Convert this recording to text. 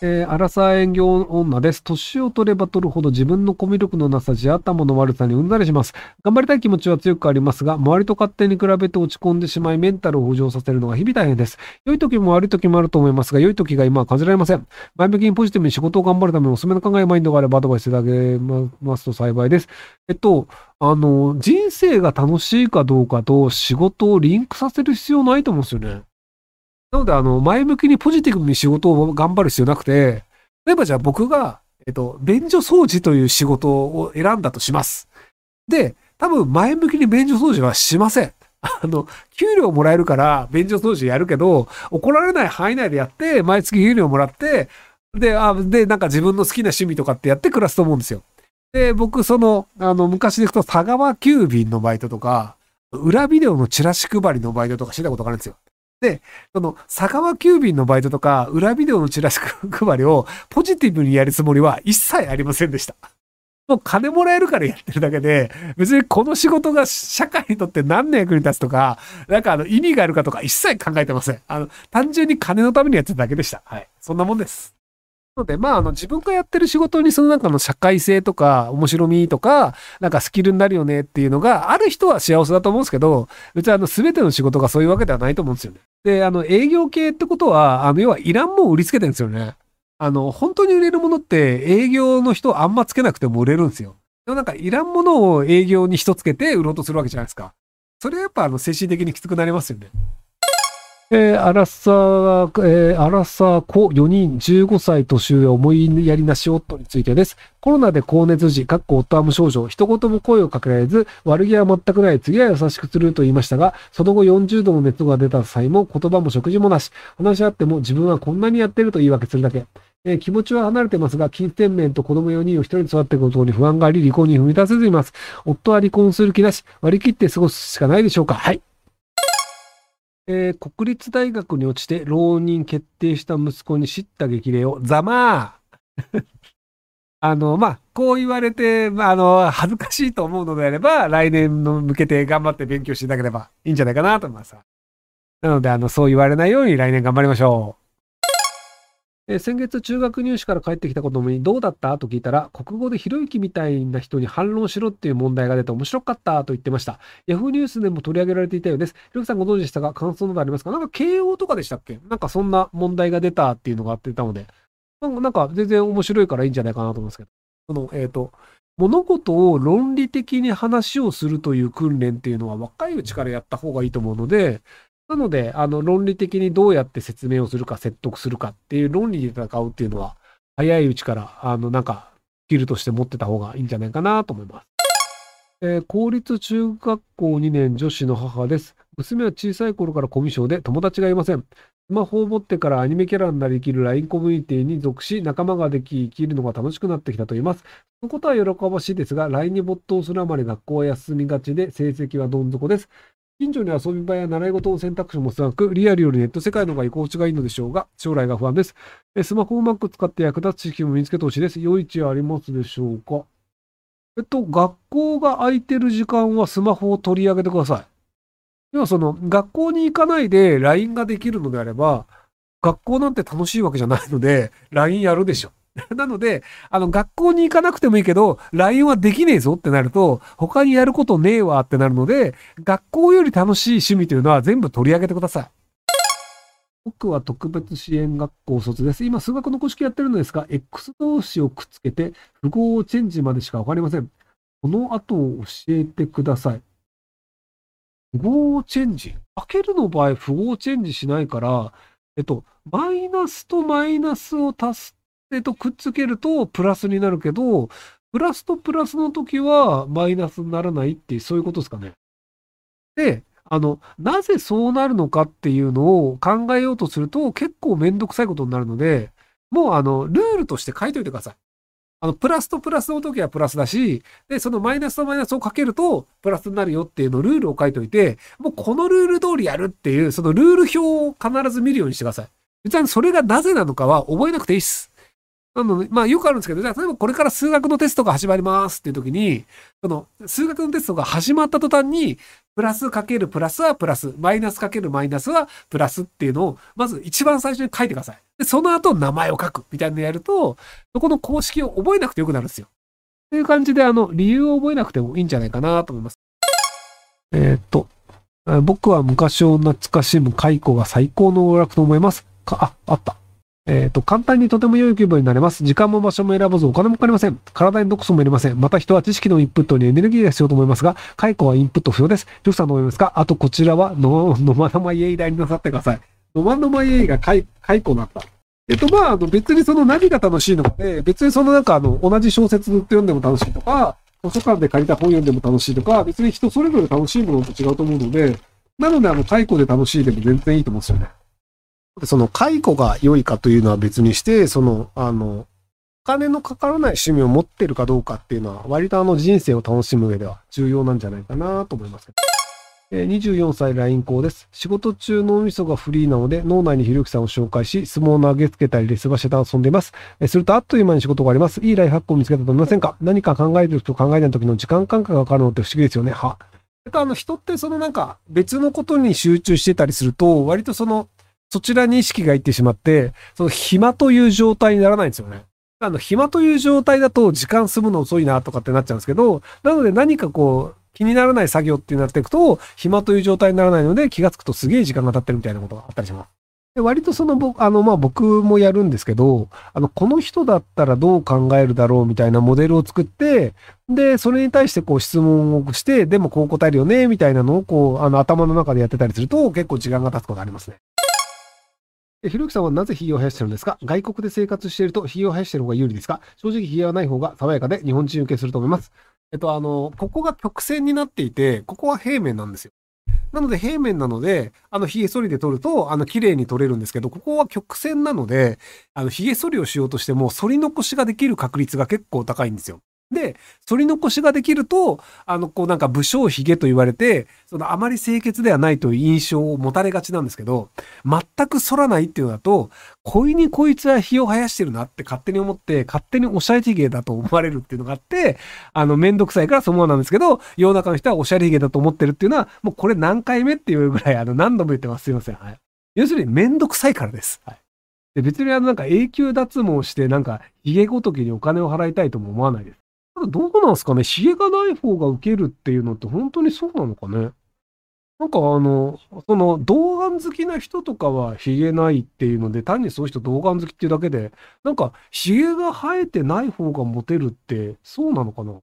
えー、アラサー営業女です。年を取れば取るほど自分のコミュ力のなさ、地頭の悪さにうんざりします。頑張りたい気持ちは強くありますが、周りと勝手に比べて落ち込んでしまい、メンタルを浮上させるのが日々大変です。良い時も悪い時もあると思いますが、良い時が今は感じられません。前向きにポジティブに仕事を頑張るためのおすすめの考え、マインドがあればアドバイスいただけますと幸いです。えっと、あの、人生が楽しいかどうかと仕事をリンクさせる必要ないと思うんですよね。なので、あの、前向きにポジティブに仕事を頑張る必要なくて、例えばじゃあ僕が、えっと、便所掃除という仕事を選んだとします。で、多分前向きに便所掃除はしません。あの、給料もらえるから便所掃除やるけど、怒られない範囲内でやって、毎月給料もらって、で、あ、で、なんか自分の好きな趣味とかってやって暮らすと思うんですよ。で、僕、その、あの、昔で行くと、佐川急便のバイトとか、裏ビデオのチラシ配りのバイトとかしてたことがあるんですよ。で、その、佐川急便のバイトとか、裏ビデオのチラシ配りをポジティブにやるつもりは一切ありませんでした。もう金もらえるからやってるだけで、別にこの仕事が社会にとって何の役に立つとか、なんかあの意味があるかとか一切考えてません。あの、単純に金のためにやってるだけでした。はい。そんなもんです。ので、まあ、あの、自分がやってる仕事にそのなんかの社会性とか、面白みとか、なんかスキルになるよねっていうのがある人は幸せだと思うんですけど、別にあの、すべての仕事がそういうわけではないと思うんですよね。で、あの、営業系ってことは、あの、要はいらんもん売りつけてるんですよね。あの、本当に売れるものって営業の人あんまつけなくても売れるんですよ。でもなんかいらんものを営業に人つけて売ろうとするわけじゃないですか。それはやっぱあの精神的にきつくなりますよね。えー、アラサー、えー、アラサー子4人15歳年上思いやりなし夫についてです。コロナで高熱時、かっこ夫は無症状、一言も声をかけられず、悪気は全くない、次は優しくすると言いましたが、その後40度の熱が出た際も言葉も食事もなし、話し合っても自分はこんなにやってると言い訳するだけ。えー、気持ちは離れてますが、金銭面と子供4人を一人で育っていくことに不安があり、離婚に踏み出せずいます。夫は離婚する気なし、割り切って過ごすしかないでしょうか。はい。えー、国立大学に落ちて浪人決定した息子に叱咤激励をざまあ あの、まあ、こう言われて、まあ、あの、恥ずかしいと思うのであれば、来年の向けて頑張って勉強していただければいいんじゃないかなと思います。なので、あの、そう言われないように来年頑張りましょう。え先月中学入試から帰ってきた子供にどうだった？と聞いたら、国語でひろゆきみたいな人に反論しろっていう問題が出て面白かったと言ってました。ヤフーニュースでも取り上げられていたようです。ひろゆきさんご存知でしたが、感想などありますか？なんか慶応とかでしたっけ？なんかそんな問題が出たっていうのがあってたので、なんか全然面白いからいいんじゃないかなと思いますけど。その、えっ、ー、と、物事を論理的に話をするという訓練っていうのは若いうちからやった方がいいと思うので、なので、あの、論理的にどうやって説明をするか、説得するかっていう論理で戦うっていうのは、早いうちから、あの、なんか、スキルとして持ってた方がいいんじゃないかなと思います。えー、公立中学校2年女子の母です。娘は小さい頃からコミュ障で友達がいません。スマホを持ってからアニメキャラになりきる LINE コミュニティに属し、仲間ができ、生きるのが楽しくなってきたと言います。そのことは喜ばしいですが、LINE に没頭するあまり学校は休みがちで、成績はどん底です。近所に遊び場や習い事の選択肢も少なく、リアルよりネット世界の方が居心地がいいのでしょうが、将来が不安です。スマホをうまく使って役立つ知識も身につけてほしいです。良い知恵ありますでしょうか？えっと、学校が空いてる時間はスマホを取り上げてください。要はその、学校に行かないで LINE ができるのであれば、学校なんて楽しいわけじゃないので、LINE やるでしょ。なので、あの、学校に行かなくてもいいけど、LINE はできねえぞってなると、他にやることねえわってなるので、学校より楽しい趣味というのは全部取り上げてください。僕は特別支援学校卒です。今、数学の公式やってるのですが、X 同士をくっつけて、符号をチェンジまでしかわかりません。この後を教えてください。符号チェンジ？かけるの場合、符号チェンジしないから、えっと、マイナスとマイナスを足すえっと、くっつけるとプラスになるけど、プラスとプラスの時はマイナスにならないっていう、そういうことですかね。で、あの、なぜそうなるのかっていうのを考えようとすると結構めんどくさいことになるので、もうあの、ルールとして書いといてください。あの、プラスとプラスの時はプラスだし、で、そのマイナスとマイナスをかけるとプラスになるよっていうのルールを書いといて、もうこのルール通りやるっていう、そのルール表を必ず見るようにしてください。別にそれがなぜなのかは覚えなくていいっす。なので、まあよくあるんですけど、じゃあ例えばこれから数学のテストが始まりますっていう時に、その数学のテストが始まった途端に、プラスかけるプラスはプラス、マイナスかけるマイナスはプラスっていうのを、まず一番最初に書いてください。で、その後名前を書くみたいなのやると、そこの公式を覚えなくてよくなるんですよ。という感じで、あの、理由を覚えなくてもいいんじゃないかなと思います。えー、っと、僕は昔を懐かしむ蚕が最高の娯楽と思います。か、あ、あった。えっ、ー、と、簡単にとても良い気分になれます。時間も場所も選ばずお金もかかりません。体に毒素も入れません。また人は知識のインプットにエネルギーが必要と思いますが、解雇はインプット不要です。ジョフさんどう思いますか？あとこちらはの、のまのまイエイ代になさってください。のまのまイエイが解雇になった。えっと、まあ、あの、別にその何が楽しいのかで、別にそのなんかあの、同じ小説ずっと読んでも楽しいとか、図書館で借りた本読んでも楽しいとか、別に人それぞれ楽しいものと違うと思うので、なので、あの、解雇で楽しいでも全然いいと思うんですよね。その解雇が良いかというのは別にして、その、あの、お金のかからない趣味を持ってるかどうかっていうのは、割とあの人生を楽しむ上では重要なんじゃないかなと思います。え24歳 LINE 校です。仕事中脳みそがフリーなので、脳内にひろゆきさんを紹介し、相撲を投げつけたり、レスバシで遊んでいます。えすると、あっという間に仕事があります。いいライフハックを見つけたと思いませんか？何か考えてると考えない時の時間感覚がわかるのって不思議ですよね。は。あの、人ってそのなんか、別のことに集中してたりすると、割とその、そちらに意識がいってしまって、その暇という状態にならないんですよね。あの、暇という状態だと時間進むの遅いなとかってなっちゃうんですけど、なので何かこう、気にならない作業ってなっていくと、暇という状態にならないので気がつくとすげえ時間が経ってるみたいなことがあったりします。で割とその僕、あの、まあ、僕もやるんですけど、あの、この人だったらどう考えるだろうみたいなモデルを作って、で、それに対してこう質問をして、でもこう答えるよね、みたいなのをこう、あの、頭の中でやってたりすると結構時間が経つことありますね。ひろゆきさんはなぜ髭を生やしてるんですか？外国で生活していると髭を生やしてる方が有利ですか？正直髭はない方が爽やかで日本人受けすると思います。えっと、あの、ここが曲線になっていて、ここは平面なんですよ。なので平面なので、あの、髭剃りで取ると、あの、綺麗に取れるんですけど、ここは曲線なので、あの、髭剃りをしようとしても、剃り残しができる確率が結構高いんですよ。で、反り残しができると、あの、こうなんか武将髭と言われて、そのあまり清潔ではないという印象を持たれがちなんですけど、全く反らないっていうのだと、恋にこいつは火を生やしてるなって勝手に思って、勝手におしゃれ髭だと思われるっていうのがあって、あの、めんどくさいからそのままなんですけど、世の中の人はおしゃれ髭だと思ってるっていうのは、もうこれ何回目っていうぐらい、あの、何度も言ってます。すいません。はい。要するにめんどくさいからです。はい。で別にあのなんか永久脱毛してなんか髭ごときにお金を払いたいとも思わないです。ただどうなんすかね髭がない方が受けるっていうのって本当にそうなのかね。なんかあの、その、童顔好きな人とかは髭ないっていうので、単にそういう人童顔好きっていうだけで、なんか、髭が生えてない方がモテるって、そうなのかな。